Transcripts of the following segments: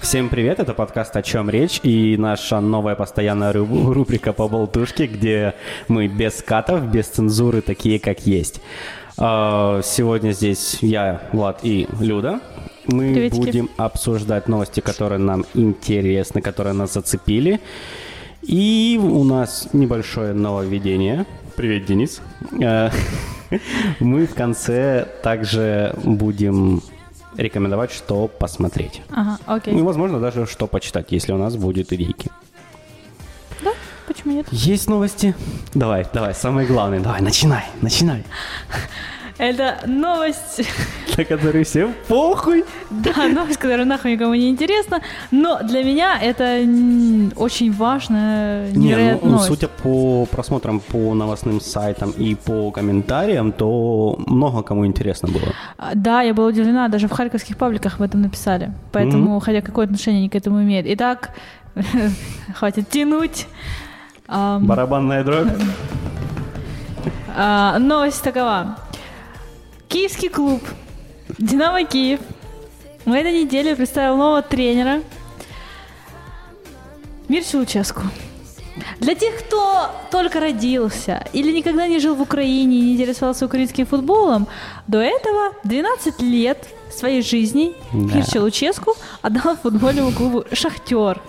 Всем привет, это подкаст «О чем речь» и наша новая постоянная ру- рубрика по болтушке, где мы без катов, без цензуры, такие как есть. А, Сегодня здесь я, Влад и Люда. Мы Приветики. будем обсуждать новости, которые нам интересны, которые нас зацепили. И у нас небольшое нововведение. Привет, Денис. Э, Мы в конце также будем рекомендовать, что посмотреть. Ага, окей. Ну, и, возможно, даже что почитать, если у нас будет идейки. Да, почему нет? Есть новости? Давай, давай, самое главное. Давай, начинай, начинай. Это новость, На которые всем похуй. да, новость, которая нахуй никому не интересна, но для меня это очень важная, Не, невероятная ну, новость. судя по просмотрам по новостным сайтам и по комментариям, то много кому интересно было. А, Да, я была удивлена, даже в харьковских пабликах об этом написали, поэтому, хотя какое отношение к этому имеют. Итак, хватит тянуть. Барабанная дробь. а, новость такова. Киевский клуб «Динамо Киев» в этой неделе представил нового тренера Мирчу Луческу. Для тех, кто только родился или никогда не жил в Украине и не интересовался украинским футболом, до этого 12 лет своей жизни Да. Мирча Луческу отдал футбольному клубу «Шахтер».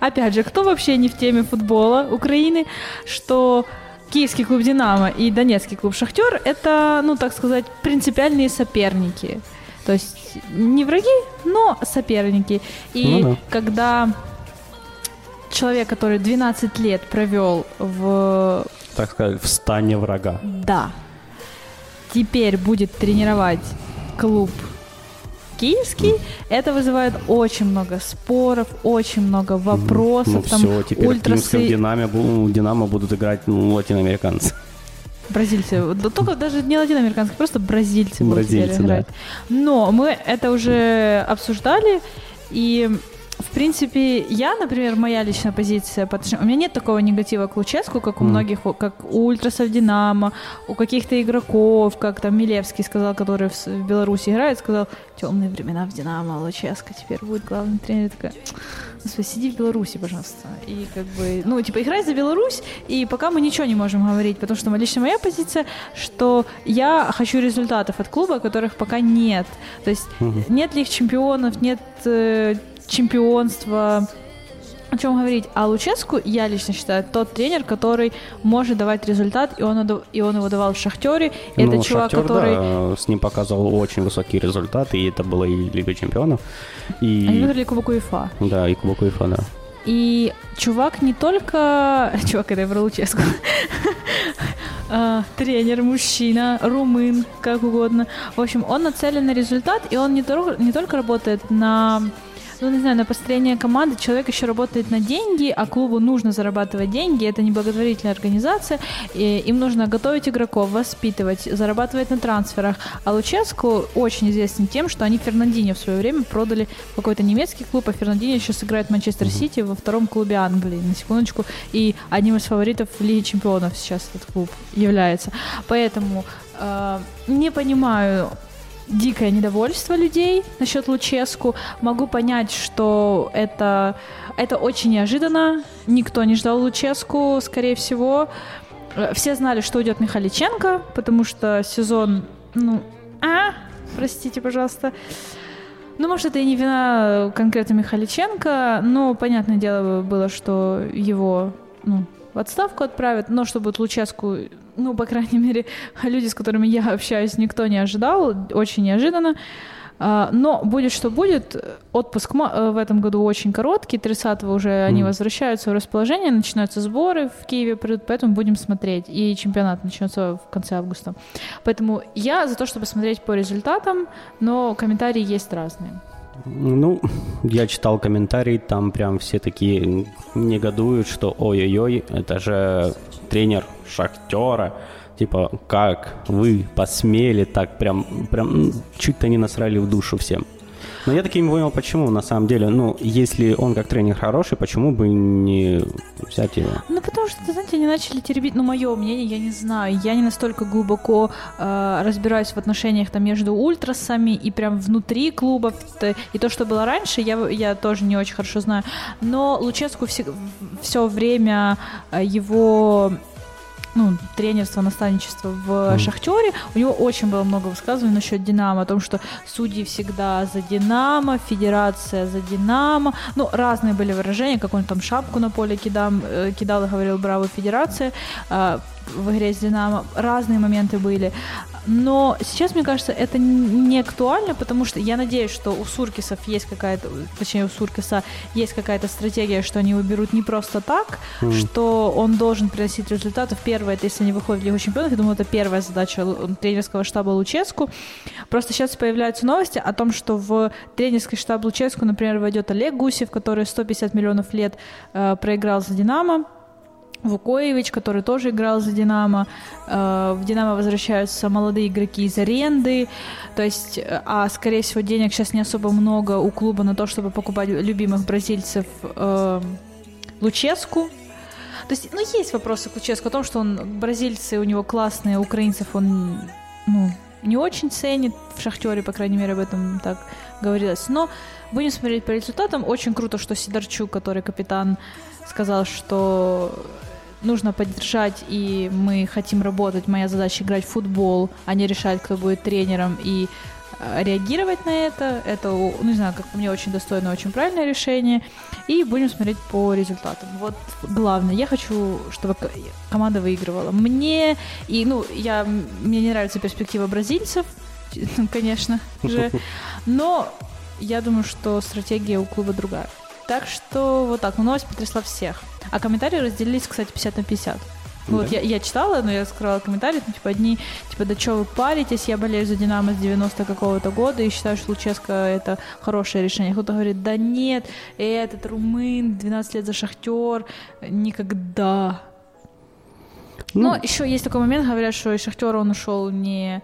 Опять же, кто вообще не в теме футбола Украины, что киевский клуб «Динамо» и донецкий клуб «Шахтер» — это, ну, так сказать, принципиальные соперники. То есть не враги, но соперники. И Ну да. когда человек, который 12 лет провел в Так сказать, в стане врага. да. Теперь будет тренировать клуб киевский. Это вызывает очень много споров, очень много вопросов. Ну Там все, теперь в Киевском ультрасы, Динамо, Динамо будут играть ну, латиноамериканцы. бразильцы. Только даже не латиноамериканские, просто бразильцы будут теперь Бразильцы, да. играть. Но мы это уже обсуждали, и в принципе, я, например, моя личная позиция, по отношению- у меня нет такого негатива к Луческу, как у Мгм. многих, как у ультрасов Динамо, у каких-то игроков, как там Милевский сказал, который в, в Беларуси играет, сказал, темные времена в Динамо, Луческо теперь будет главный тренер. Я такая, Господи, сиди в Беларуси, пожалуйста. И как бы, ну, типа, играй за Беларусь, и пока мы ничего не можем говорить, потому что лично моя позиция, что я хочу результатов от клуба, которых пока нет. То есть нет ли их чемпионов, нет э, чемпионства, о чем говорить. А Луческу, я лично считаю, тот тренер, который может давать результат, и он, и он его давал в Шахтере. Это Ну, чувак, «Шахтер», который... да, с ним показывал очень высокие результаты, и это была и Лига Чемпионов, и... Они выиграли Кубок УЕФА. Да, и Кубок УЕФА, да. И чувак не только... Чувак, это я про Луческу. А, Тренер, мужчина, румын, как угодно. В общем, он нацелен на результат, и он не только, не только работает на ну, не знаю, на построение команды человек еще работает на деньги, а клубу нужно зарабатывать деньги, это не благотворительная организация, и им нужно готовить игроков, воспитывать, зарабатывать на трансферах. А Луческу очень известен тем, что они Фернандинho в свое время продали какой-то немецкий клуб, а Фернандинho сейчас играет в Манчестер Сити во втором клубе Англии, на секундочку, и одним из фаворитов в Лиге Чемпионов сейчас этот клуб является. Поэтому э, не понимаю дикое недовольство людей насчет Луческу. Могу понять, что это, это очень неожиданно. Никто не ждал Луческу, скорее всего. Э, Все знали, что уйдет Михаличенко, потому что сезон, ну, а, простите, пожалуйста. Ну, может, это и не вина конкретно Михаличенко, но понятное дело было, что его, ну, в отставку отправят, но что будет Луческу, ну, по крайней мере, люди, с которыми я общаюсь, никто не ожидал, очень неожиданно. А, Но будет что будет. Отпуск э, в этом году очень короткий. 30-го уже они Мгм. возвращаются в расположение, начинаются сборы в Киеве, придут, поэтому будем смотреть. И чемпионат начнется в конце августа. Поэтому я за то, чтобы смотреть по результатам, но комментарии есть разные. Ну, я читал комментарии, там прям все такие негодуют, что ой-ой-ой, это же тренер Шахтера. Типа, как вы посмели так прям, прям чуть-то не насрали в душу всем. Но я таки не понял, почему на самом деле. Ну, если он как тренер хороший, почему бы не взять его? Ну, потому что, знаете, они начали теребить, ну, мое мнение, я не знаю, я не настолько глубоко э, разбираюсь в отношениях там между ультрасами и прям внутри клубов, и то, что было раньше, я, я тоже не очень хорошо знаю, но Луческу все, все время э, его ну, тренерство, наставничество в Шахтере, у него очень было много высказываний насчет Динамо, о том, что судьи всегда за Динамо, федерация за Динамо. Ну, разные были выражения, как он там шапку на поле кидал, э, кидал и говорил «Браво, федерация!» В игре с Динамо. Разные моменты были. Но сейчас, мне кажется, это не актуально, потому что я надеюсь, что у Суркисов есть какая-то, точнее, у Суркиса есть какая-то стратегия, что они его берут не просто так, что он должен приносить результаты. Первое, это если они выходят в Лигу Чемпионов, я думаю, это первая задача тренерского штаба Луческу. Просто сейчас появляются новости о том, что в тренерский штаб Луческу, например, войдет Олег Гусев, который 150 миллионов лет э, проиграл за Динамо, Вукоевич, который тоже играл за Динамо. Э, В Динамо возвращаются молодые игроки из аренды. То есть, э, а скорее всего, денег сейчас не особо много у клуба на то, чтобы покупать любимых бразильцев э, Луческу. То есть, ну, есть вопросы к Луческу о том, что он бразильцы у него классные, украинцев он, ну, не очень ценит. В Шахтере, по крайней мере, об этом так говорилось. Но будем смотреть по результатам. Очень круто, что Сидорчук, который капитан, сказал, что нужно поддержать, и мы хотим работать. Моя задача играть в футбол, а не решать, кто будет тренером, и реагировать на это. Это, ну, не знаю, как по мне, очень достойное, очень правильное решение. И будем смотреть по результатам. Вот главное, я хочу, чтобы ко- команда выигрывала. Мне, и, ну, я, мне не нравится перспектива бразильцев, конечно же, но я думаю, что стратегия у клуба другая. Так что вот так. Ну, новость потрясла всех. А комментарии разделились, кстати, 50 на 50. Ну, Вот Да? я, я читала, но я скрывала комментарии, ну, типа, одни, типа, да что вы паритесь, я болею за Динамо с 90 какого-то года и считаю, что Луческо это хорошее решение. Кто-то говорит, да нет, этот румын, 12 лет за Шахтер, никогда. Ну, Но еще есть такой момент, говорят, что из Шахтера он ушел не...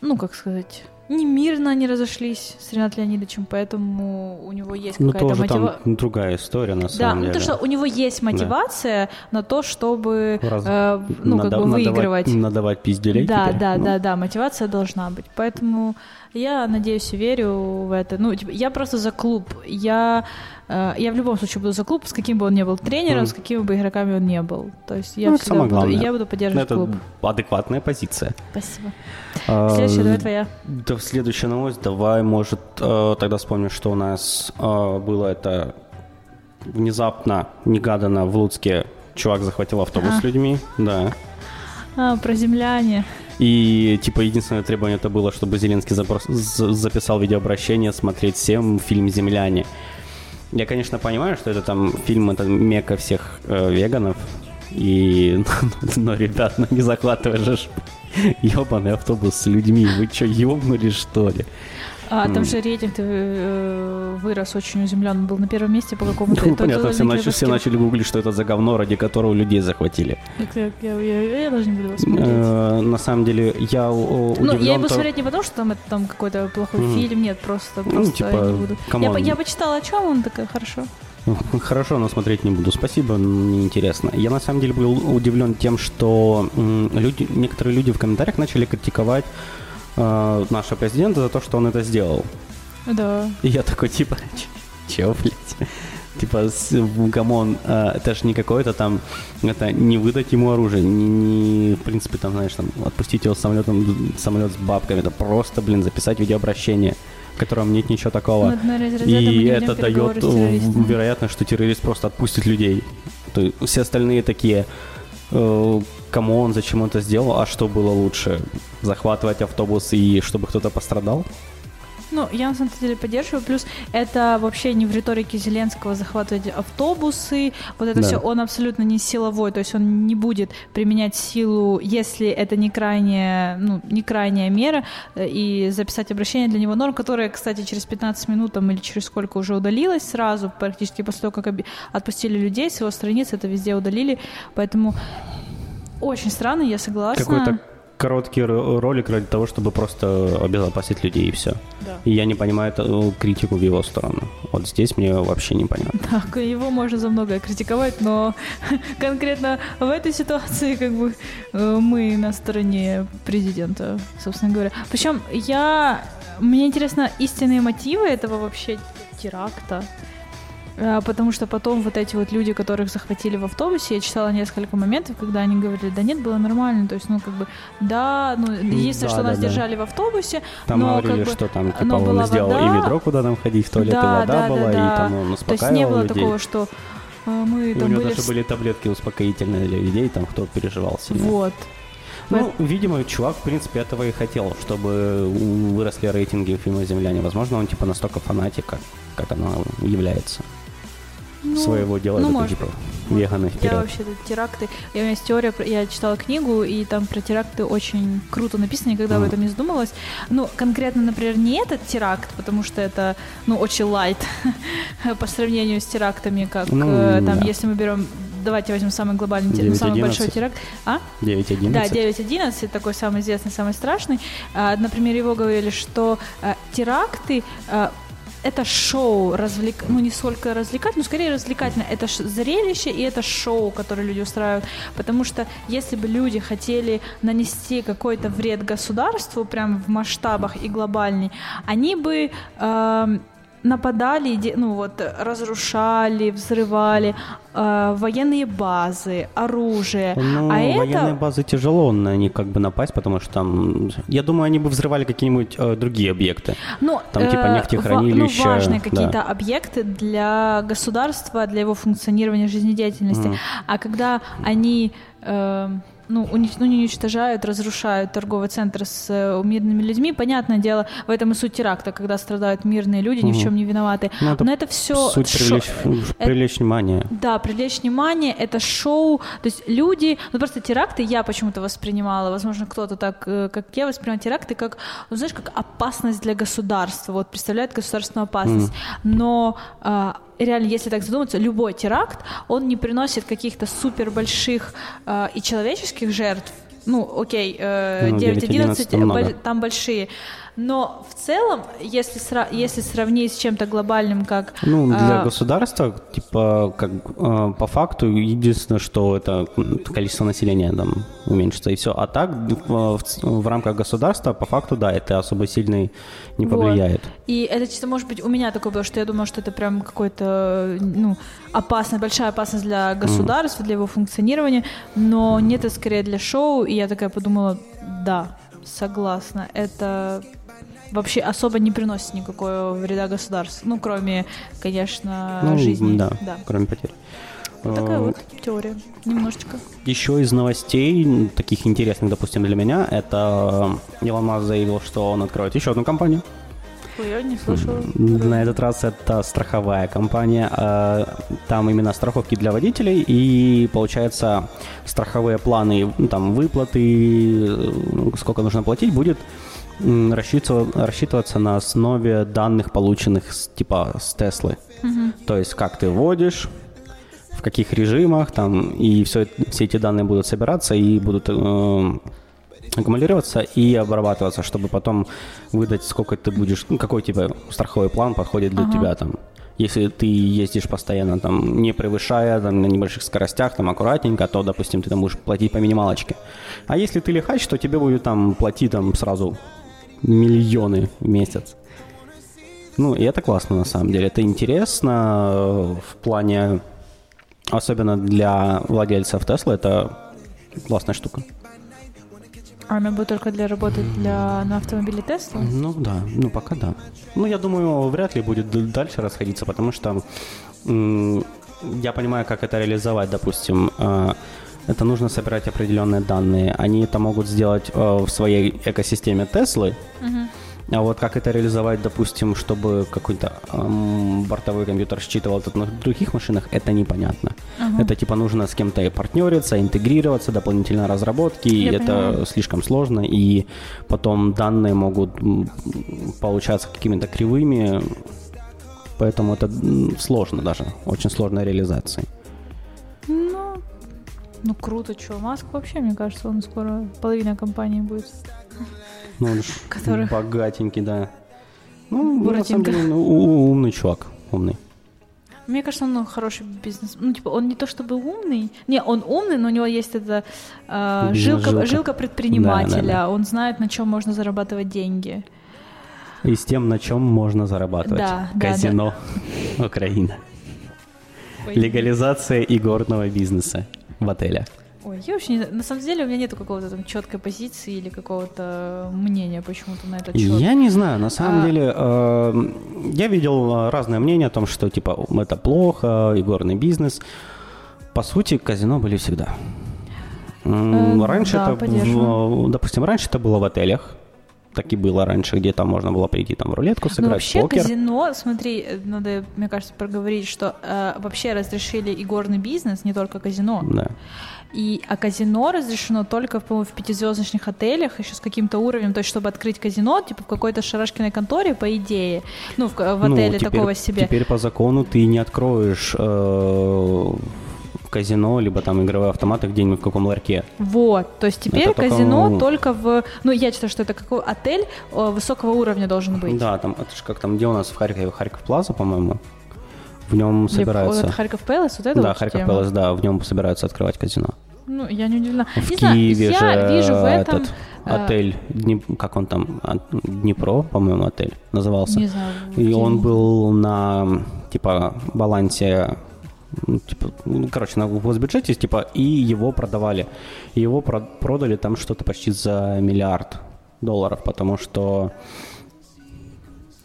Ну, как сказать... Не мирно они разошлись с Ренатом Леонидовичем, поэтому у него есть ну какая-то тоже мотивация. там другая история, на Да, самом ну деле. то, что у него есть мотивация на то, чтобы Раз- э, ну, как Нада- бы надавать- выигрывать. Надавать пизделей Да, теперь? да, Ну, да, да, мотивация должна быть. Поэтому я надеюсь и верю в это. Ну, типа, я просто за клуб. Я, э, я в любом случае буду за клуб, с каким бы он ни был тренером, Мгм. с какими бы игроками он ни был. То есть я Ну, всегда самое буду, главное. я буду поддерживать Это клуб. адекватная позиция. Спасибо. А, Следующая, давай твоя. Да, следующая новость. Давай, может, э, тогда вспомним, что у нас э, было это внезапно, негаданно в Луцке чувак захватил автобус А. с людьми, да. А, про земляне. И, типа, единственное требование это было, чтобы Зеленский запрос- записал видеообращение смотреть всем фильм «Земляне». Я, конечно, понимаю, что это там фильм, это мека всех э, веганов. И, но, ребят, ну не ж ебаный автобус с людьми. Вы что, ебнули, что ли? А, там же рейтинг э, вырос очень землян. Он был на первом месте по какому-то... Ну, понятно, все, начали, все начали гуглить, что это за говно, ради которого людей захватили. Я, я- я- я даже не буду его смотреть. Э, на самом деле, я о, Ну, я удивлен его смотреть не потому, что там это там какой-то плохой фильм, нет, просто, Ну, типа, я не буду. Я, почитала, о чем он такая, хорошо. Хорошо, но смотреть не буду. Спасибо, мне интересно. Я на самом деле был удивлен тем, что люди, некоторые люди в комментариях начали критиковать э, нашего президента за то, что он это сделал. Да. И я такой, типа, «Ч- чё, блядь? Типа, come on, э, это же не какое-то там, это не выдать ему оружие, не, не, в принципе, там, знаешь, там, отпустить его самолетом, самолет с бабками, это просто, блин, записать видеообращение, в котором нет ничего такого. И это дает вероятность, что террорист просто отпустит людей. То есть все остальные такие, э, кому он, зачем он это сделал, а что было лучше? Захватывать автобус и чтобы кто-то пострадал? Ну, я на самом деле поддерживаю. Плюс это вообще не в риторике Зеленского захватывать автобусы. Вот это Да. все, он абсолютно не силовой. То есть он не будет применять силу, если это не крайняя, ну, не крайняя мера. э, И записать обращение для него норм, которое, кстати, через 15 минут там, или через сколько уже удалилось сразу, практически после того, как отпустили людей с его страниц, это везде удалили. Поэтому очень странно, я согласна. Какой-то короткий ро- ролик ради того, чтобы просто обезопасить людей и все. Да. И я не понимаю эту критику в его сторону. Вот здесь мне вообще непонятно. Так, его можно за многое критиковать, но конкретно в этой ситуации как бы э, мы на стороне президента, собственно говоря. Причем я... Мне интересно истинные мотивы этого вообще теракта. А, Потому что потом вот эти вот люди, которых захватили в автобусе, я читала несколько моментов, когда они говорили, да нет, было нормально, то есть, ну, как бы, да, ну, единственное, да, что нас да, да. держали в автобусе, Там но говорили, как бы, что там, типа, но он была сделал вода, и ведро, куда нам ходить, в туалет, и Да, вода да, да, была, да. и там он то есть успокаивал не было людей. такого, что э, мы И у там него были... даже были таблетки успокоительные для людей, там, кто переживал сильно. Вот. Ну, видимо, чувак, в принципе, этого и хотел, чтобы выросли рейтинги фильма «Земляне». Возможно, он, типа, настолько фанатик, как, как оно является. Ну, Своего дела, ну, может типа, веганы Я вперед. вообще тут теракты. Я, у меня есть теория, я читала книгу, и там про теракты очень круто написано, никогда об Мгм. этом не задумывалась. Ну, конкретно, например, не этот теракт, потому что это, ну, очень лайт по сравнению с терактами, как Ну, э, там, да. если мы берем, давайте возьмем самый глобальный, те- ну, самый 9.11. большой теракт. А? 9.11. Да, 9.11, такой самый известный, самый страшный. А, Например, его говорили, что а, теракты а, это шоу, развлек... ну не сколько развлекательное, но скорее развлекательно. Это зрелище и это шоу, которое люди устраивают. Потому что если бы люди хотели нанести какой-то вред государству, прям в масштабах и глобальный, они бы эм, нападали, ну вот, разрушали, взрывали э, военные базы, оружие. Ну, а военные это... базы тяжело на них как бы напасть, потому что там... Я думаю, они бы взрывали какие-нибудь э, другие объекты. Ну, Там типа э, нефтехранилища, ва- ну, важные да. какие-то объекты для государства, для его функционирования жизнедеятельности. Мгм. А когда они э, ну, унич- ну, не уничтожают, разрушают торговый центр с э, мирными людьми, понятное дело, в этом и суть теракта, когда страдают мирные люди, ни в чем не виноваты. Ну, это Но это все... Суть привлечь, привлечь внимание. Да, привлечь внимание, это шоу, то есть люди, ну просто теракты я почему-то воспринимала, возможно, кто-то так, э, как я воспринимала теракты, как, ну знаешь, как опасность для государства, вот представляет государственную опасность, но а, реально, если так задуматься, любой теракт, он не приносит каких-то супер больших а, и человеческих жертв, ну, окей, э, Ну, 9-11 9.11 много. боль- там большие, но в целом, если, сра- если сравнить с чем-то глобальным, как... Ну, для а, государства, типа, как э, по факту, единственное, что это количество населения там уменьшится, и все. А так, в, в- в рамках государства, по факту, да, это особо сильно не Вот. повлияет. И это чисто, может быть, у меня такое было, что я думала, что это прям какой-то, ну, опасность, большая опасность для государства, для его функционирования, но нет, это скорее для шоу, и я такая подумала, да, согласна, это вообще особо не приносит никакого вреда государству, ну, кроме, конечно, Ну, жизни. да, да. кроме потерь. Вот такая Э, вот теория, немножечко. Еще из новостей, таких интересных, допустим, для меня, это Илон Маск заявил, что он откроет еще одну компанию. Я не слышала. На этот раз это страховая компания. э, Там именно страховки для водителей и, получается, страховые планы, ну, там, выплаты, э, сколько нужно платить, будет рассчитываться, рассчитываться на основе данных, полученных с, типа с Теслы. То есть, как ты водишь, в каких режимах, там, и все, все эти данные будут собираться и будут э, аккумулироваться и обрабатываться, чтобы потом выдать, сколько ты будешь, ну, какой типа страховой план подходит для Ага. тебя там. Если ты ездишь постоянно, там, не превышая, там, на небольших скоростях, там, аккуратненько, то, допустим, ты там будешь платить по минималочке. А если ты лихач, то тебе будет там платить там сразу миллионы в месяц. Ну, и это классно, на самом деле. Это интересно э, в плане, особенно для владельцев Tesla, это классная штука. А она будет только для работы для, на автомобиле Тесла? Ну да, ну пока да. Ну я думаю, вряд ли будет дальше расходиться, потому что я понимаю, как это реализовать, допустим. Это нужно собирать определенные данные. Они это могут сделать э, в своей экосистеме Теслы. А вот как это реализовать, допустим, чтобы какой-то эм, бортовой компьютер считывал это на других машинах, это непонятно. Это типа нужно с кем-то и партнериться, интегрироваться, дополнительно разработки, и Я это понимаю. слишком сложно, и потом данные могут получаться какими-то кривыми, поэтому это сложно даже, очень сложная реализация. Ну, Ну круто, что, Маск вообще, мне кажется, он скоро половина компании будет. Ну, он Которых- богатенький, да. Ну, на самом Буратинка. деле, ну, умный чувак, умный. Мне кажется, он хороший бизнес. Ну, типа, он не то чтобы умный. Не, он умный, но у него есть эта э, жилка, Бизнес-жилка. жилка предпринимателя. Да, да, да. Он знает, на чем можно зарабатывать деньги. И с тем, на чем можно зарабатывать. Да, да, Казино Украина. Легализация игорного бизнеса в отелях. Ой, я вообще не знаю. На самом деле у меня нету какого-то там четкой позиции или какого-то мнения почему-то на этот счет. Я не знаю, на самом А- деле, э, я видел э, разное мнение о том, что типа это плохо, игорный бизнес. По сути, казино были всегда. Э, Раньше да, это, в- допустим, раньше это было в отелях. Так и было раньше, где там можно было прийти там в рулетку Ну, сыграть, в вообще покер. казино, смотри, э, надо, мне кажется, проговорить, что э, вообще разрешили игорный бизнес, не только казино. Да. И, а казино разрешено только, по-моему, в пятизвездочных отелях, еще с каким-то уровнем. То есть, чтобы открыть казино, типа в какой-то шарашкиной конторе, по идее, ну, в, в Ну, отеле теперь- такого себе. Теперь по закону ты не откроешь э, казино, либо там игровые автоматы где-нибудь в каком ларьке. Вот, то есть теперь Это только, казино ну, только в... Ну, я считаю, что это какой отель э, высокого уровня должен быть. Да, там, это же как там, где у нас в Харькове, Харьков Плаза, по-моему, в нем собираются... вот Харьков Пэлас, вот это да, вот Харьков. Пэлас, да, в нем собираются открывать казино. Ну, я не удивлена. В не знаю, Киеве я же вижу в этом... этот э, отель, Днеп- как он там, а, Днепро, по-моему, отель назывался. Не знаю. И он был на, типа, балансе, ну, типа, ну, короче, на госбюджете, типа, и его продавали. И его про- продали там что-то почти за миллиард долларов, потому что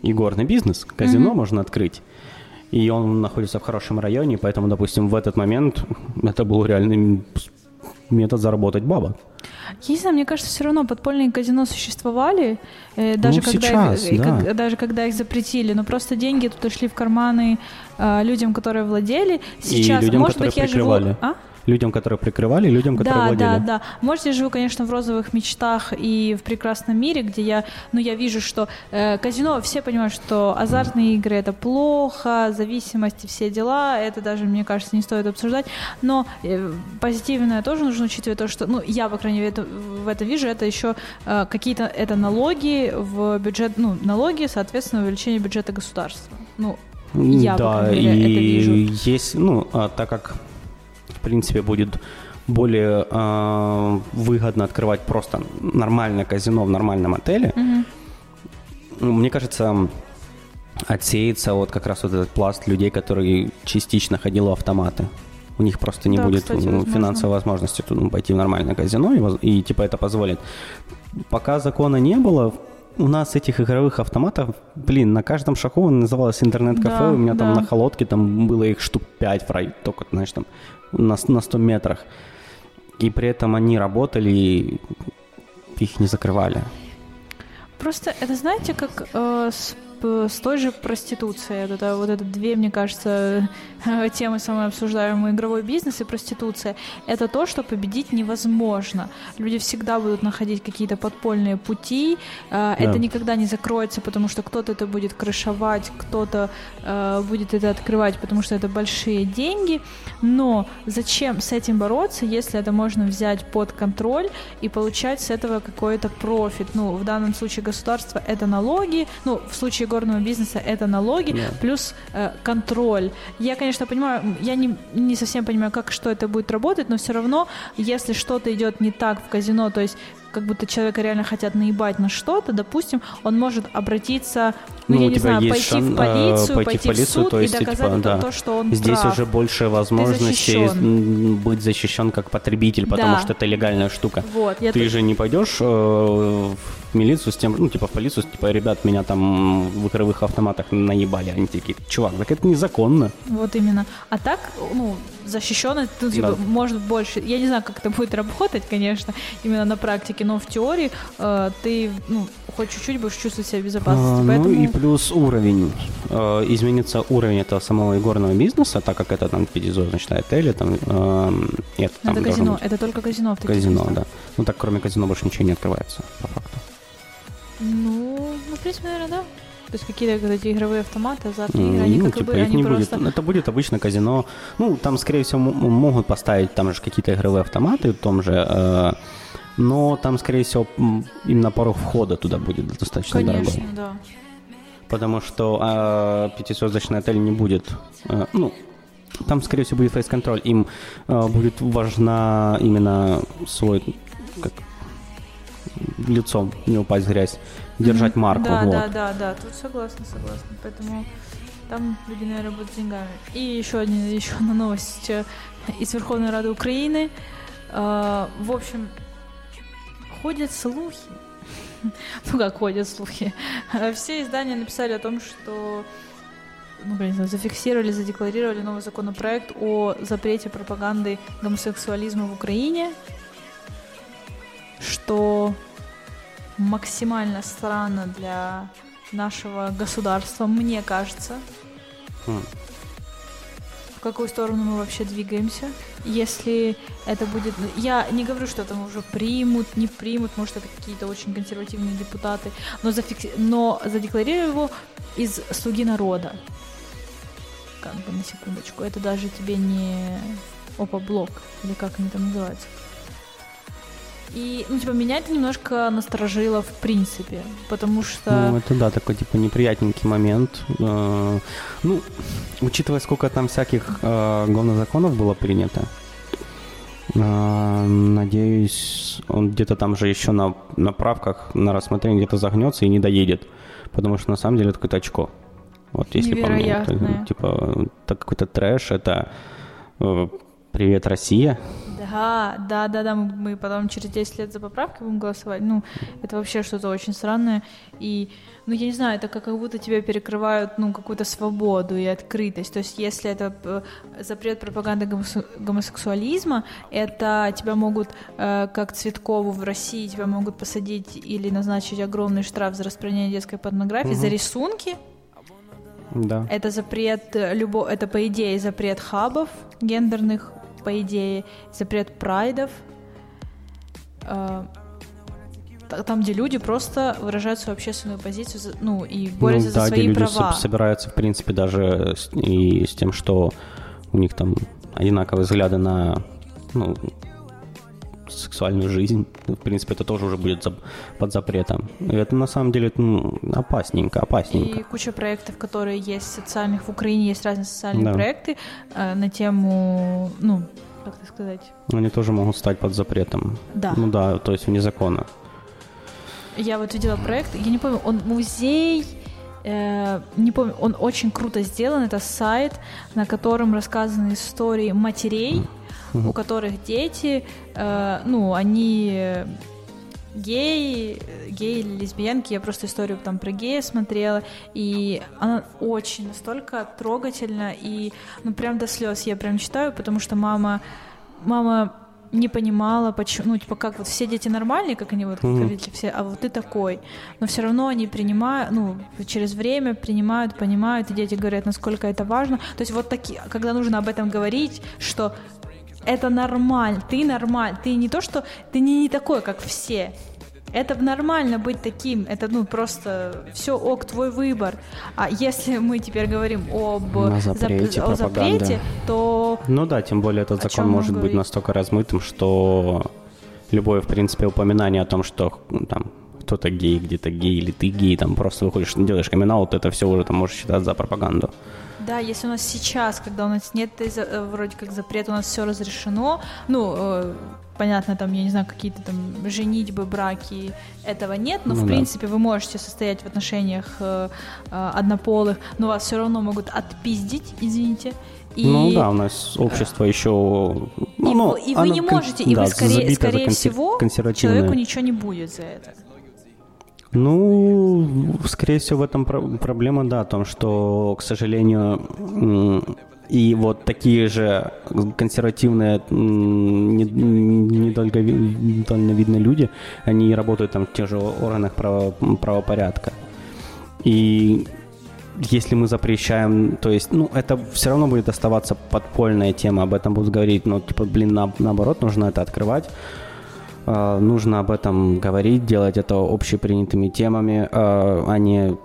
игорный бизнес, казино можно открыть. И он находится в хорошем районе, поэтому, допустим, в этот момент это был реальный метод заработать бабок. Я не знаю, мне кажется, все равно подпольные казино существовали, э, даже, Ну, когда сейчас, их, э, да. как- даже когда их запретили, но просто деньги тут ушли в карманы э, людям, которые владели. Сейчас, людям, может которые быть, я прикрывали. живу... А? Людям, которые прикрывали, и людям, которые Да, владели. да, да. Может, я живу, конечно, в розовых мечтах и в прекрасном мире, где я, ну, я вижу, что э, казино, все понимают, что азартные игры это плохо, зависимости, все дела, это даже, мне кажется, не стоит обсуждать. Но э, позитивное тоже нужно учитывать то, что, ну, я, по крайней мере, это, в это вижу, это еще э, какие-то, это налоги в бюджет, ну, налоги, соответственно, увеличение бюджета государства. Ну, Я, по да, крайней мере, это и вижу. есть, ну, а, так как, в принципе, будет более а, выгодно открывать просто нормальное казино в нормальном отеле, ну, мне кажется, отсеется вот как раз вот этот пласт людей, которые частично ходили в автоматы. У них просто не Да, будет кстати, ну, возможно. финансовой возможности ну, пойти в нормальное казино, и, и типа это позволит. Пока закона не было, у нас этих игровых автоматов, блин, на каждом шагу называлось интернет-кафе, Да, у меня там да. на холодке там было их штук 5 в рай, только, знаешь, там на, на 100 метрах. И при этом они работали, и их не закрывали. Просто это, знаете, как э, с, с той же проституцией. Вот это, вот это две, мне кажется, э, темы самые обсуждаемые. Игровой бизнес и проституция. Это то, что победить невозможно. Люди всегда будут находить какие-то подпольные пути. Э, Это никогда не закроется, потому что кто-то это будет крышевать, кто-то э, будет это открывать, потому что это большие деньги. Но зачем с этим бороться, если это можно взять под контроль и получать с этого какой-то профит? Ну, в данном случае государство это налоги, ну, в случае горного бизнеса это налоги, Да. плюс э, контроль. Я, конечно, понимаю, я не, не совсем понимаю, как что это будет работать, но все равно, если что-то идет не так в казино, то есть как будто человека реально хотят наебать на что-то, допустим, он может обратиться, ну, Ну, я не знаю, пойти шан- в э, полицию, пойти пойти, в полицию, в суд то есть, и доказать типа, это да. то, что он Здесь прав. уже больше возможностей быть защищен как потребитель, потому Да. что это легальная штука. Вот, Ты тут- же не пойдешь э, в милицию с тем, ну, типа в полицию, типа, ребят, меня там в игровых автоматах наебали. Они такие, чувак, так это незаконно. Вот именно. А так, ну, защищенность, ну, типа, Да. может больше. Я не знаю, как это будет работать, конечно, именно на практике, но в теории э, ты, ну, хоть чуть-чуть будешь чувствовать себя в безопасности. А, Поэтому Ну и плюс уровень. Э, изменится уровень этого самого игорного бизнеса, так как это там пятизвездочные отели, там, эм, и это там это должно казино, быть это только казино в казино, местах. да. Ну так кроме казино больше ничего не открывается, по факту. Ну, ну, принципе, наверное, да. То есть какие-то вот эти игровые автоматы, азартные игры, они ну, как типа, бы, их они не просто... будет. Это будет обычно казино. Ну, там, скорее всего, могут поставить там же какие-то игровые автоматы в том же. э, но там, скорее всего, именно порог входа туда будет достаточно Конечно, дорогой. да. Потому что э, пятизвездочный отель не будет... э, ну, там, скорее всего, будет фейс-контроль. Им э, будет важна именно свой... Как, лицом не упасть в грязь. Держать марку. Да, вот. да, да, да, тут согласна, согласна. Поэтому там люди, наверное, будут с деньгами. И еще, один, еще одна новость э, из Верховной Рады Украины. Э, В общем, ходят слухи. Ну как ходят слухи? Все издания написали о том, что ну, блин, зафиксировали, задекларировали новый законопроект о запрете пропаганды гомосексуализма в Украине, что максимально странно для нашего государства, мне кажется. М. В какую сторону мы вообще двигаемся? Если это будет... ну, Я не говорю, что там уже примут, не примут, может, это какие-то очень консервативные депутаты, но, зафикси... но задекларировали его из «Слуги народа». Как бы на секундочку. Это даже тебе не ОПА-блок, или как они там называются. И, ну, типа, меня это немножко насторожило в принципе, потому что... Ну, это да, такой типа неприятненький момент. Э, Ну, учитывая, сколько там всяких э, говнозаконов было принято, э, надеюсь, он где-то там же еще на, на правках, на рассмотрении где-то загнется и не доедет. Потому что на самом деле это какое-то очко. Вот если по мне, то, Невероятное. типа, это какой-то трэш, это привет, Россия. Да, да, да, да, мы, потом через 10 лет за поправки будем голосовать. Ну, это вообще что-то очень странное. И, ну, я не знаю, это как, как будто тебя перекрывают, ну, какую-то свободу и открытость. То есть, если это э, запрет пропаганды гомосу- гомосексуализма, это тебя могут, э, как Цветкову в России, тебя могут посадить или назначить огромный штраф за распространение детской порнографии, за рисунки. Да. Это запрет, э, любо, это по идее запрет хабов гендерных, по идее запрет прайдов, э, та- там, где люди просто выражают свою общественную позицию, за- ну и борются ну, за да, свои где люди права. со- собираются, в принципе, даже с, и с тем, что у них там одинаковые взгляды на ну, сексуальную жизнь. В принципе, это тоже уже будет за- под запретом. И это на самом деле ну, опасненько, опасненько. И куча проектов, которые есть социальных. В Украине есть разные социальные Да. проекты э, на тему, ну, как это сказать, Они тоже могут стать под запретом. Да. Ну да, то есть вне закона. Я вот видела проект, я не помню, он музей, э, не помню, он очень круто сделан. Это сайт, на котором рассказаны истории матерей, у которых дети, э, ну, они геи, геи или лесбиянки. Я просто историю там про гея смотрела, и она очень настолько трогательна и, ну, прям до слез я прям читаю, потому что мама, мама не понимала, почему, ну, типа, как вот все дети нормальные, как они вот, как Мгм. родители все, а вот ты такой. Но все равно они принимают, ну, через время принимают, понимают, и дети говорят, насколько это важно. То есть вот такие, когда нужно об этом говорить, что это нормально, ты нормаль, ты не то, что ты не, не такой, как все. Это нормально быть таким, это ну просто все ок, твой выбор. А если мы теперь говорим об На зап- запрете о запрете, то Ну да, тем более этот О закон может быть настолько размытым, что любое, в принципе, упоминание о том, что ну, там кто-то гей, где-то гей, или ты гей, там просто выходишь, делаешь камин это все уже там можешь считать за пропаганду. Да, если у нас сейчас, когда у нас нет э, вроде как запрета, у нас все разрешено, ну, э, понятно, там, я не знаю, какие-то там женитьбы, браки, этого нет, но, Ну в да. принципе, вы можете состоять в отношениях э, однополых, но вас все равно могут отпиздить, извините. И, Ну да, у нас общество еще... Ну, и, ну, и вы оно не можете, и да, вы, скорее, скорее консер- всего, человеку ничего не будет за это. Ну, скорее всего, в этом про- проблема, да, о том, что, к сожалению, и вот такие же консервативные, недальновидные люди, они работают там в тех же органах право- правопорядка. И если мы запрещаем, то есть, ну, это все равно будет оставаться подпольная тема, об этом будут говорить, но, типа, блин, на- наоборот, нужно это открывать, нужно об этом говорить, делать это общепринятыми темами, э, а не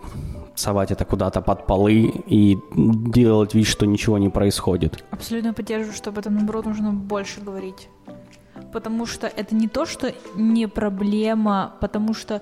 совать это куда-то под полы и делать вид, что ничего не происходит. Абсолютно поддерживаю, что об этом, наоборот, нужно больше говорить. Потому что это не то, что не проблема, потому что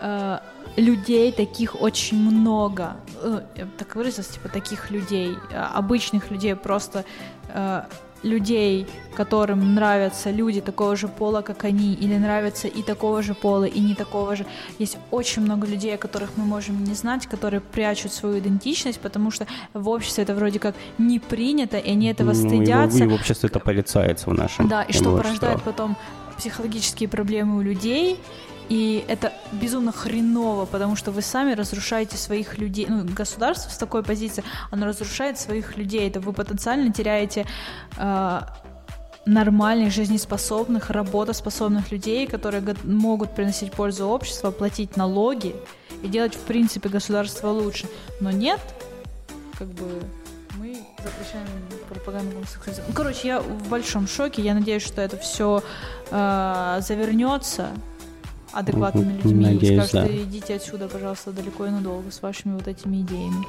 э, людей таких очень много. Э, так выразилась, типа таких людей, э, обычных людей, просто э, людей, которым нравятся люди такого же пола, как они, или нравятся и такого же пола, и не такого же. Есть очень много людей, о которых мы можем не знать, которые прячут свою идентичность, потому что в обществе это вроде как не принято, и они этого Ну, и в- стыдятся. И в обществе это порицается в нашем Да, и что порождает потом психологические проблемы у людей. И это безумно хреново, потому что вы сами разрушаете своих людей. Ну, государство с такой позиции, оно разрушает своих людей. Это вы потенциально теряете э, нормальных, жизнеспособных, работоспособных людей, которые могут приносить пользу обществу, платить налоги и делать, в принципе, государство лучше. Но нет, как бы мы запрещаем пропаганду гомосексуализма. Короче, я в большом шоке. Я надеюсь, что это все завернется адекватными Мгм. людьми и Надеюсь, скажут, да. идите отсюда, пожалуйста, далеко и надолго с вашими вот этими идеями.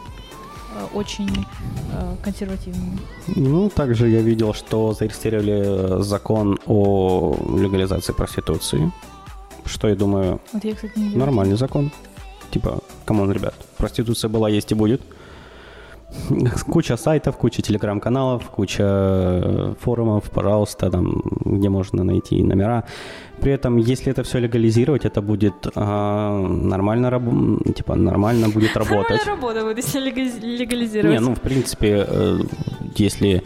Э, Очень э, консервативными. Ну, также я видел, что зарегистрировали закон о легализации проституции. Что, я думаю, Вот я, кстати, нормальный закон. Типа, come on, ребят, проституция была, есть и будет. Куча сайтов, куча телеграм-каналов, куча э, форумов, пожалуйста, там, где можно найти номера. При этом, если это все легализировать, это будет а, нормально, раб- типа, нормально будет работать. Нормальная работа будет, если легализ- легализировать. Не, ну, в принципе, э, если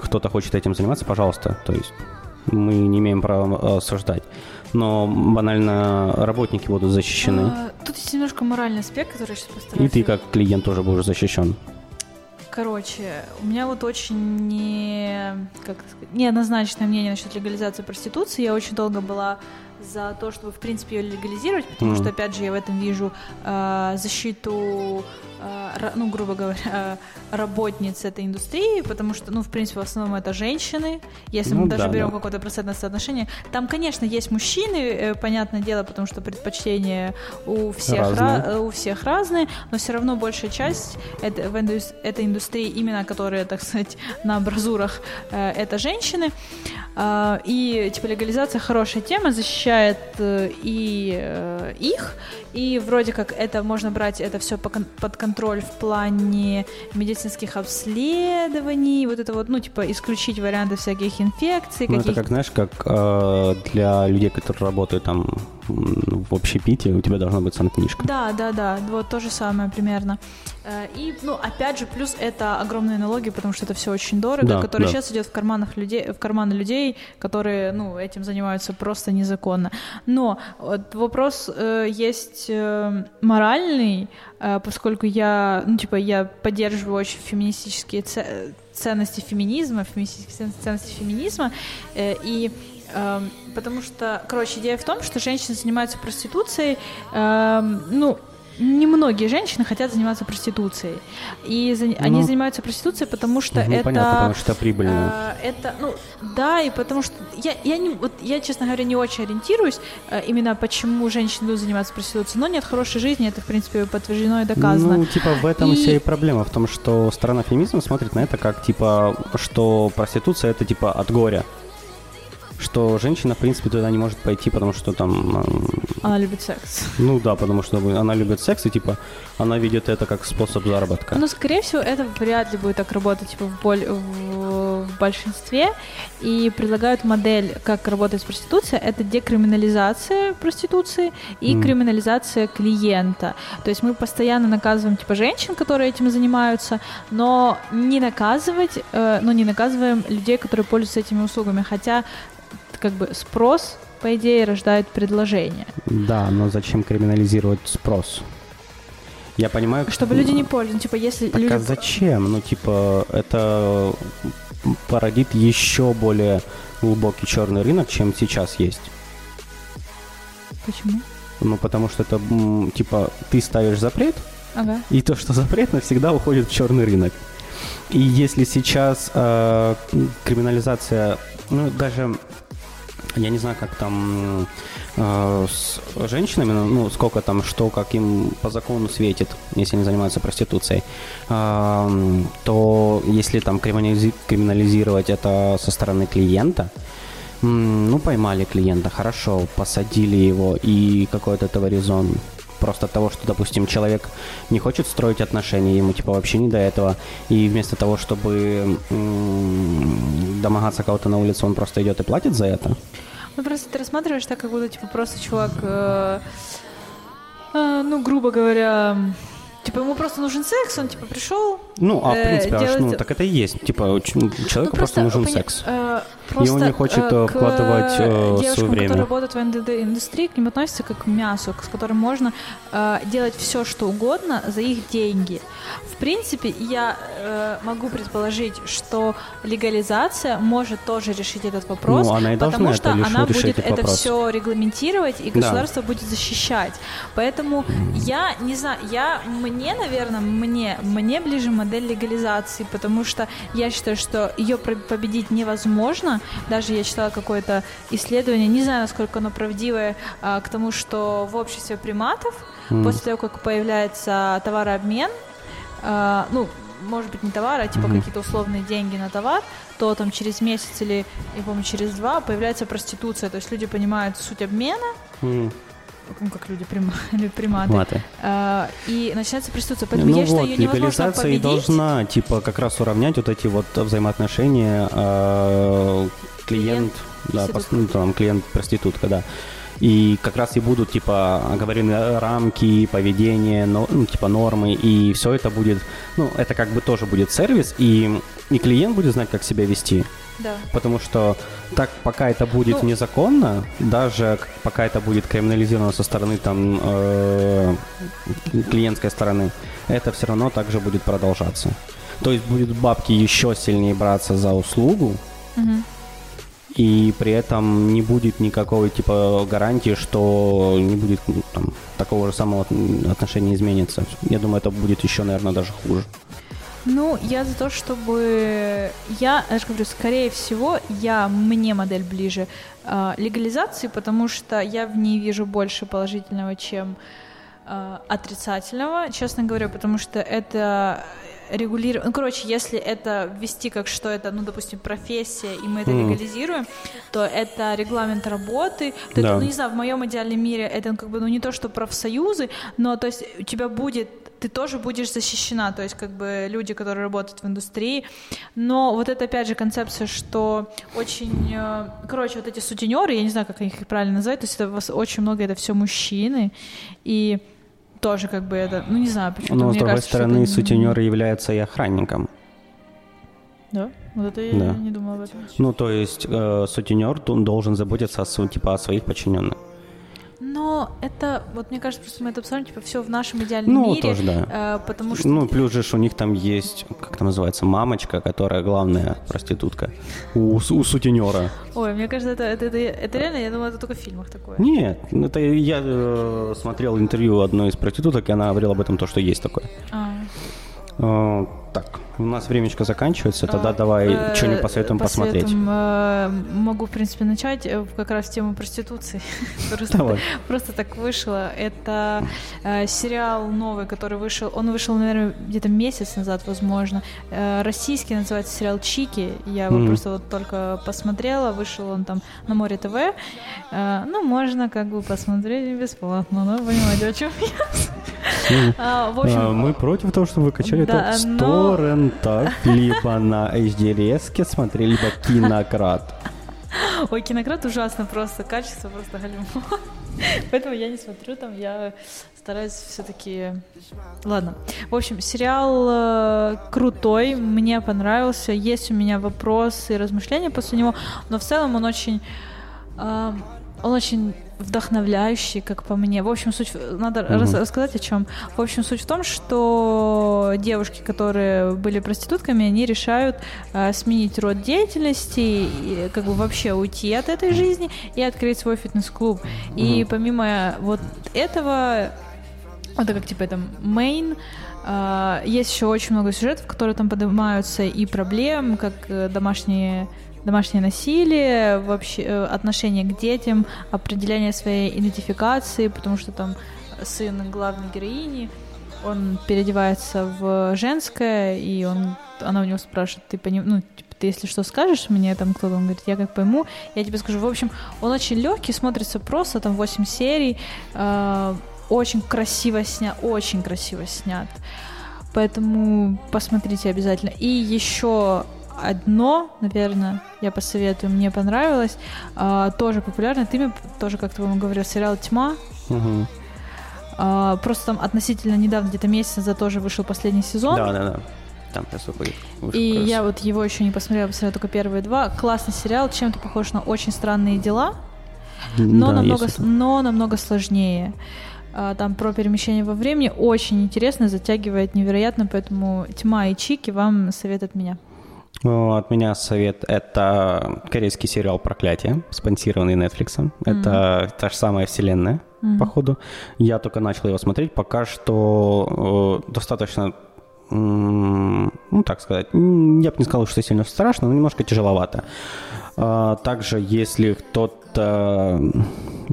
кто-то хочет этим заниматься, пожалуйста. То есть мы не имеем права э, осуждать. Но банально работники будут защищены. А, Тут есть немножко моральный аспект, который я сейчас И постараюсь... ты как клиент тоже будешь защищен. Короче, у меня вот очень не, как неоднозначное мнение насчет легализации проституции. Я очень долго была за то, чтобы, в принципе, ее легализировать, потому Мгм. что, опять же, я в этом вижу э, защиту, э, ну, грубо говоря, работниц этой индустрии, потому что, ну, в принципе, в основном это женщины. Если Ну мы даже да, берем да. какое-то процентное соотношение, там, конечно, есть мужчины, э, понятное дело, потому что предпочтения у всех, ра- Разные. э, у всех разные, но все равно большая часть это, в индус- этой индустрии, именно которые, так сказать, на абразурах, э, это женщины. И типа легализация хорошая тема, защищает э, и э, их, и вроде как это можно брать это все под контроль в плане медицинских обследований, вот это вот, ну типа исключить варианты всяких инфекций, Ну, это каких как, знаешь, как э, для людей, которые работают там в общепите, у тебя должна быть санкнижка. Да, да, да, вот то же самое примерно. Э, И, ну, опять же, плюс это огромные налоги, потому что это все очень дорого, Да, которые да. сейчас идет в карманах людей, в карманы людей, которые, ну, этим занимаются просто незаконно. Но вот вопрос э, есть э, моральный, э, поскольку я, ну, типа, я поддерживаю очень феминистические це- ценности феминизма, феминистические цен- ценности феминизма, э, и эм, потому что, короче, идея в том, что женщины занимаются проституцией, эм, ну, немногие женщины хотят заниматься проституцией. И за- они Ну, занимаются проституцией, потому что Ну, это... понятно, потому что прибыльно. э, это, ну, да, и потому что я, я, не, вот, я, честно говоря, не очень ориентируюсь э, именно почему женщины идут заниматься проституцией. Но нет хорошей жизни, это, в принципе, подтверждено и доказано. Ну, типа, в этом И- вся и проблема, в том, что сторона феминизма смотрит на это как, типа, что проституция это, типа, от горя. Что женщина, в принципе, туда не может пойти, потому что там... м, Она любит секс. Ну да, потому что она любит секс, и, типа, она видит это как способ заработка. Но, скорее всего, это вряд ли будет так работать типа, в, боль- в- в большинстве. И предлагают модель, как работает с проституцией. Это декриминализация проституции и Мгм. криминализация клиента. То есть мы постоянно наказываем типа женщин, которые этим занимаются, но не наказывать, э, но не наказываем людей, которые пользуются этими услугами. Хотя как бы спрос, по идее, рождает предложение. Да, но зачем криминализировать спрос? Я понимаю... Чтобы люди не пользуются. Типа, если Так люди... а зачем? Ну, типа, это породит еще более глубокий черный рынок, чем сейчас есть. Почему? Ну, потому что это, типа, ты ставишь запрет, Ага. и то, что запретно, всегда уходит в черный рынок. И если сейчас э, криминализация, ну, даже Я не знаю, как там э, с женщинами, ну, сколько там, что, как им по закону светит, если они занимаются проституцией, э, то если там криминализи- криминализировать это со стороны клиента, ну, поймали клиента, хорошо, посадили его, и какой от этого резон? Просто от того, что, допустим, человек не хочет строить отношения, ему типа вообще не до этого, и вместо того, чтобы домогаться кого-то на улице, он просто идет и платит за это? Ну, просто ты рассматриваешь так, как будто, типа, просто чувак, э, э, ну, грубо говоря, типа, ему просто нужен секс, он, типа, пришел. Ну, а в э, принципе, аж, делать- ну, так это и есть. Типа, ч- человеку Ну, просто, нужен пони- секс. э, И он не хочет, э, к вкладывать, э, свое девушкам, время. которые работают в НДД индустрии, к ним относятся как к мясу, с которым можно э, делать все, что угодно за их деньги. В принципе, я э, могу предположить, что легализация может тоже решить этот вопрос, Ну, она и потому это что лишь она будет это вопрос. все регламентировать, и Да. государство будет защищать. Поэтому я не знаю, я мне, наверное, мне мне ближе модель легализации, потому что я считаю, что ее победить невозможно. Даже я читала какое-то исследование, не знаю, насколько оно правдивое, а, к тому, что в обществе приматов после того, как появляется товарообмен, а, ну может быть не товар, а типа какие-то условные деньги на товар, то там через месяц или, я помню, через два появляется проституция. То есть люди понимают суть обмена, М, ну, как люди, или приматы, Маты. а, и начинается проституция. Поэтому Ну я считаю, вот, ее невозможно легализация и победить. должна, типа, как раз уравнять вот эти вот взаимоотношения э, клиент, да, проститутка. пос- ну, там, клиент-проститутка, да. И как раз и будут, типа, оговорены рамки, поведение, но, ну, типа, нормы, и все это будет, ну, это как бы тоже будет сервис, и, и клиент будет знать, как себя вести. Да. Потому что так, пока это будет Ну- незаконно, даже пока это будет криминализировано со стороны там э, клиентской стороны, это все равно также будет продолжаться. То есть будет бабки еще сильнее браться за услугу, Мгм. и при этом не будет никакой типа гарантии, что не будет ну, там, такого же самого от- отношения изменится. Я думаю, это будет еще, наверное, даже хуже. Ну, я за то, чтобы... Я, я же говорю, скорее всего, я, мне модель ближе э, легализации, потому что я в ней вижу больше положительного, чем э, отрицательного, честно говоря, потому что это регулировать... Ну, короче, если это ввести как что это, ну, допустим, профессия, и мы это Мгм. легализируем, то это регламент работы. То Да. это, ну, не знаю, в моем идеальном мире это ну, как бы, ну, не то, что профсоюзы, но, то есть, у тебя будет ты тоже будешь защищена, то есть как бы люди, которые работают в индустрии. Но вот это опять же концепция, что очень, э, короче, вот эти сутенеры, я не знаю, как их правильно назвать, то есть это вас очень много, это все мужчины, и тоже как бы это, ну не знаю, почему. Но, с другой кажется, стороны, это- сутенер является и охранником. Да, вот это я Да. не думала об этом. Ну, то есть э, сутенер должен заботиться о, типа, о своих подчиненных. Но это, вот мне кажется, просто мы это обсуждаем, типа, все в нашем идеальном Ну, мире, тоже, да. э, потому что Ну, плюс же ж у них там есть, как там называется, мамочка, которая главная проститутка у, у сутенера. Ой, мне кажется, это, это, это, это реально, я думаю, это только в фильмах такое. Нет, это я э, смотрел интервью одной из проституток, и она говорила об этом, то, что есть такое. А так. У нас времечко заканчивается, тогда а, давай э, что-нибудь посоветуем посмотреть. Э, могу, в принципе, начать э, как раз тему проституции. просто, просто так вышло. Это э, сериал новый, который вышел. Он вышел, наверное, где-то месяц назад, возможно. Э, российский называется сериал Чики. Я его mm. просто вот только посмотрела. Вышел он там на море ТВ. Э, ну, можно как бы посмотреть бесплатно, да, понимаете, о чем я. Mm. а, в общем, а, мы против того, чтобы вы качали да, так 100 торрентах, либо на HD-резке, смотри, либо кинократ. Ой, кинократ ужасно просто, качество просто галимо. Поэтому я не смотрю там, я стараюсь все-таки... Ладно. В общем, сериал э, крутой, мне понравился. Есть у меня вопросы и размышления после него, но в целом он очень э, э, он очень вдохновляющий, как по мне. В общем, суть... Надо рас- рассказать о чем. В общем, суть в том, что девушки, которые были проститутками, они решают э, сменить род деятельности, и, как бы вообще уйти от этой жизни и открыть свой фитнес-клуб. И помимо вот этого, это как типа это main, а, есть еще очень много сюжетов, которые там поднимаются, и проблем, как э, домашние домашнее насилие, вообще э, отношение к детям, определение своей идентификации, потому что там сын главной героини, он переодевается в женское, и он, она у него спрашивает, ты поним, ну, типа, ты если что скажешь мне, там кто-то, он говорит, я как пойму, я тебе скажу. В общем, он очень легкий, смотрится просто, там 8 серий, э, очень красиво снят, очень красиво снят. Поэтому посмотрите обязательно. И еще одно, наверное, я посоветую, мне понравилось, э, тоже популярно, ты мне тоже как-то вам говорил, сериал «Тьма», Мгм. а, просто там относительно недавно, где-то месяц назад тоже вышел последний сезон. Да, да, да. Там сейчас выходит. вышел И раз. я вот его еще не посмотрела, посмотрела только первые два. Классный сериал, чем-то похож на очень странные дела, но, Да, намного, но намного сложнее. А, Там про перемещение во времени очень интересно, затягивает невероятно, поэтому тьма и чики вам совет от меня. Ну, От меня совет – это корейский сериал «Проклятие», спонсированный Netflix. Это та же самая вселенная, походу. Я только начал его смотреть. Пока что э, достаточно, ну, так сказать, я бы не сказал, что сильно страшно, но немножко тяжеловато. А, Также, если кто-то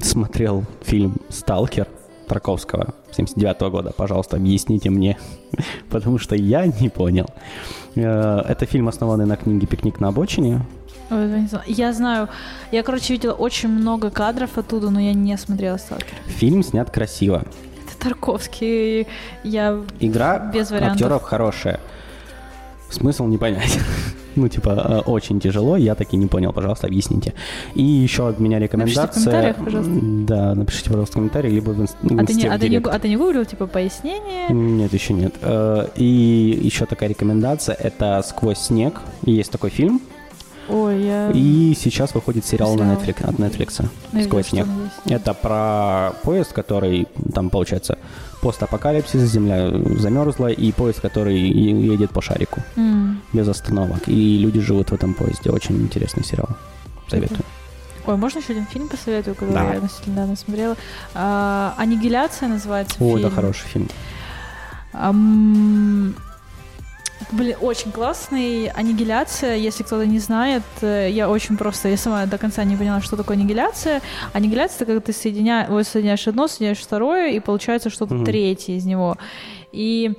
смотрел фильм «Сталкер», Тарковского 79 года, пожалуйста, объясните мне, потому что я не понял. Э, Это фильм, основанный на книге «Пикник на обочине». Я знаю, я, короче, видела очень много кадров оттуда, но я не смотрела «Сталкер». Фильм снят красиво. Это Тарковский, я Игра Без вариантов. актеров хорошая. Смысл не понять. Ну, типа, э, очень тяжело, я таки не понял, пожалуйста, объясните. И еще от меня рекомендация. комментариях, пожалуйста. Да, напишите, пожалуйста, комментарий, либо в, инст- в А ты, не, в а, ты не, а ты не гуглил, типа, пояснение? Нет, еще нет. Э, И еще такая рекомендация, это «Сквозь снег». Есть такой фильм, Ой, я... и сейчас выходит сериал на. Netflix, от Netflix Ну, «Сквозь снег». Это про поезд, который, там, получается, постапокалипсис, земля замерзла, и поезд, который едет по шарику М. без остановок. И люди живут в этом поезде. Очень интересный сериал. Советую. Ой, можно еще один фильм посоветую, который Давай. я относительно недавно смотрела? А, «Аннигиляция» называется О, фильм. да, хороший фильм. Блин, очень классный. Аннигиляция, если кто-то не знает, э, я очень просто, я сама до конца не поняла, что такое аннигиляция. Аннигиляция это когда ты соединя... вот, соединяешь одно, соединяешь второе, и получается что-то Мгм. третье из него. И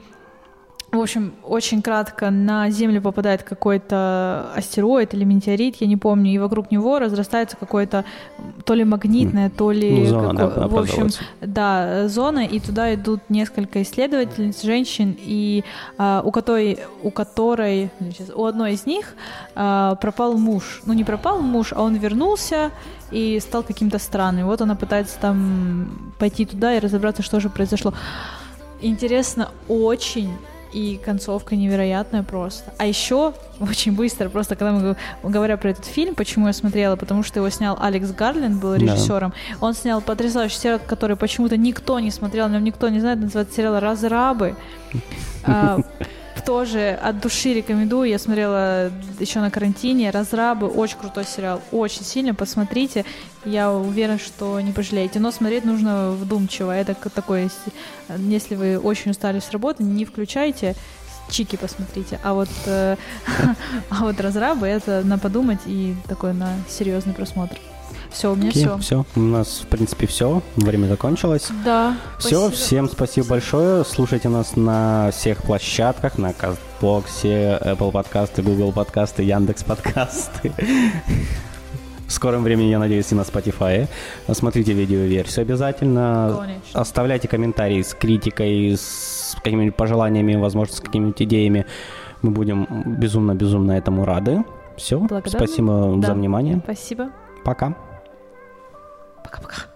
в общем, очень кратко, на Землю попадает какой-то астероид или метеорит, я не помню, и вокруг него разрастается какое-то то ли магнитное, то ли... Ну, зона, да, какое- в общем, да, зона, и туда идут несколько исследовательниц, женщин, и а, у которой, у которой, щас, у одной из них а, пропал муж. Ну, не пропал муж, а он вернулся и стал каким-то странным. Вот она пытается там пойти туда и разобраться, что же произошло. Интересно очень, и концовка невероятная просто. А еще очень быстро, просто когда мы говоря про этот фильм, почему я смотрела, потому что его снял Алекс Гарленд, был Да. режиссером. Он снял потрясающий сериал, который почему-то никто не смотрел, на нем никто не знает, называется сериал «Разрабы». Тоже от души рекомендую. Я смотрела еще на карантине. Разрабы очень крутой сериал. Очень сильно посмотрите. Я уверена, что не пожалеете. Но смотреть нужно вдумчиво. Это такое, с- если вы очень устали с работы, не включайте. Чики посмотрите. А вот, э, а вот разрабы это на подумать и такой на серьезный просмотр. Все, у меня все. все. У нас, в принципе, все. Время закончилось. Да. Все, спасибо. всем спасибо большое. Слушайте нас на всех площадках, на Кастбоксе, Apple подкасты, Google подкасты, Яндекс подкасты. В скором времени, я надеюсь, и на Spotify. Смотрите видеоверсию обязательно. Конечно. Оставляйте комментарии с критикой, с какими-нибудь пожеланиями, возможно, с какими-нибудь идеями. Мы будем безумно-безумно этому рады. Все, Благодарны. спасибо Да. за внимание. Спасибо. Пока. 可不看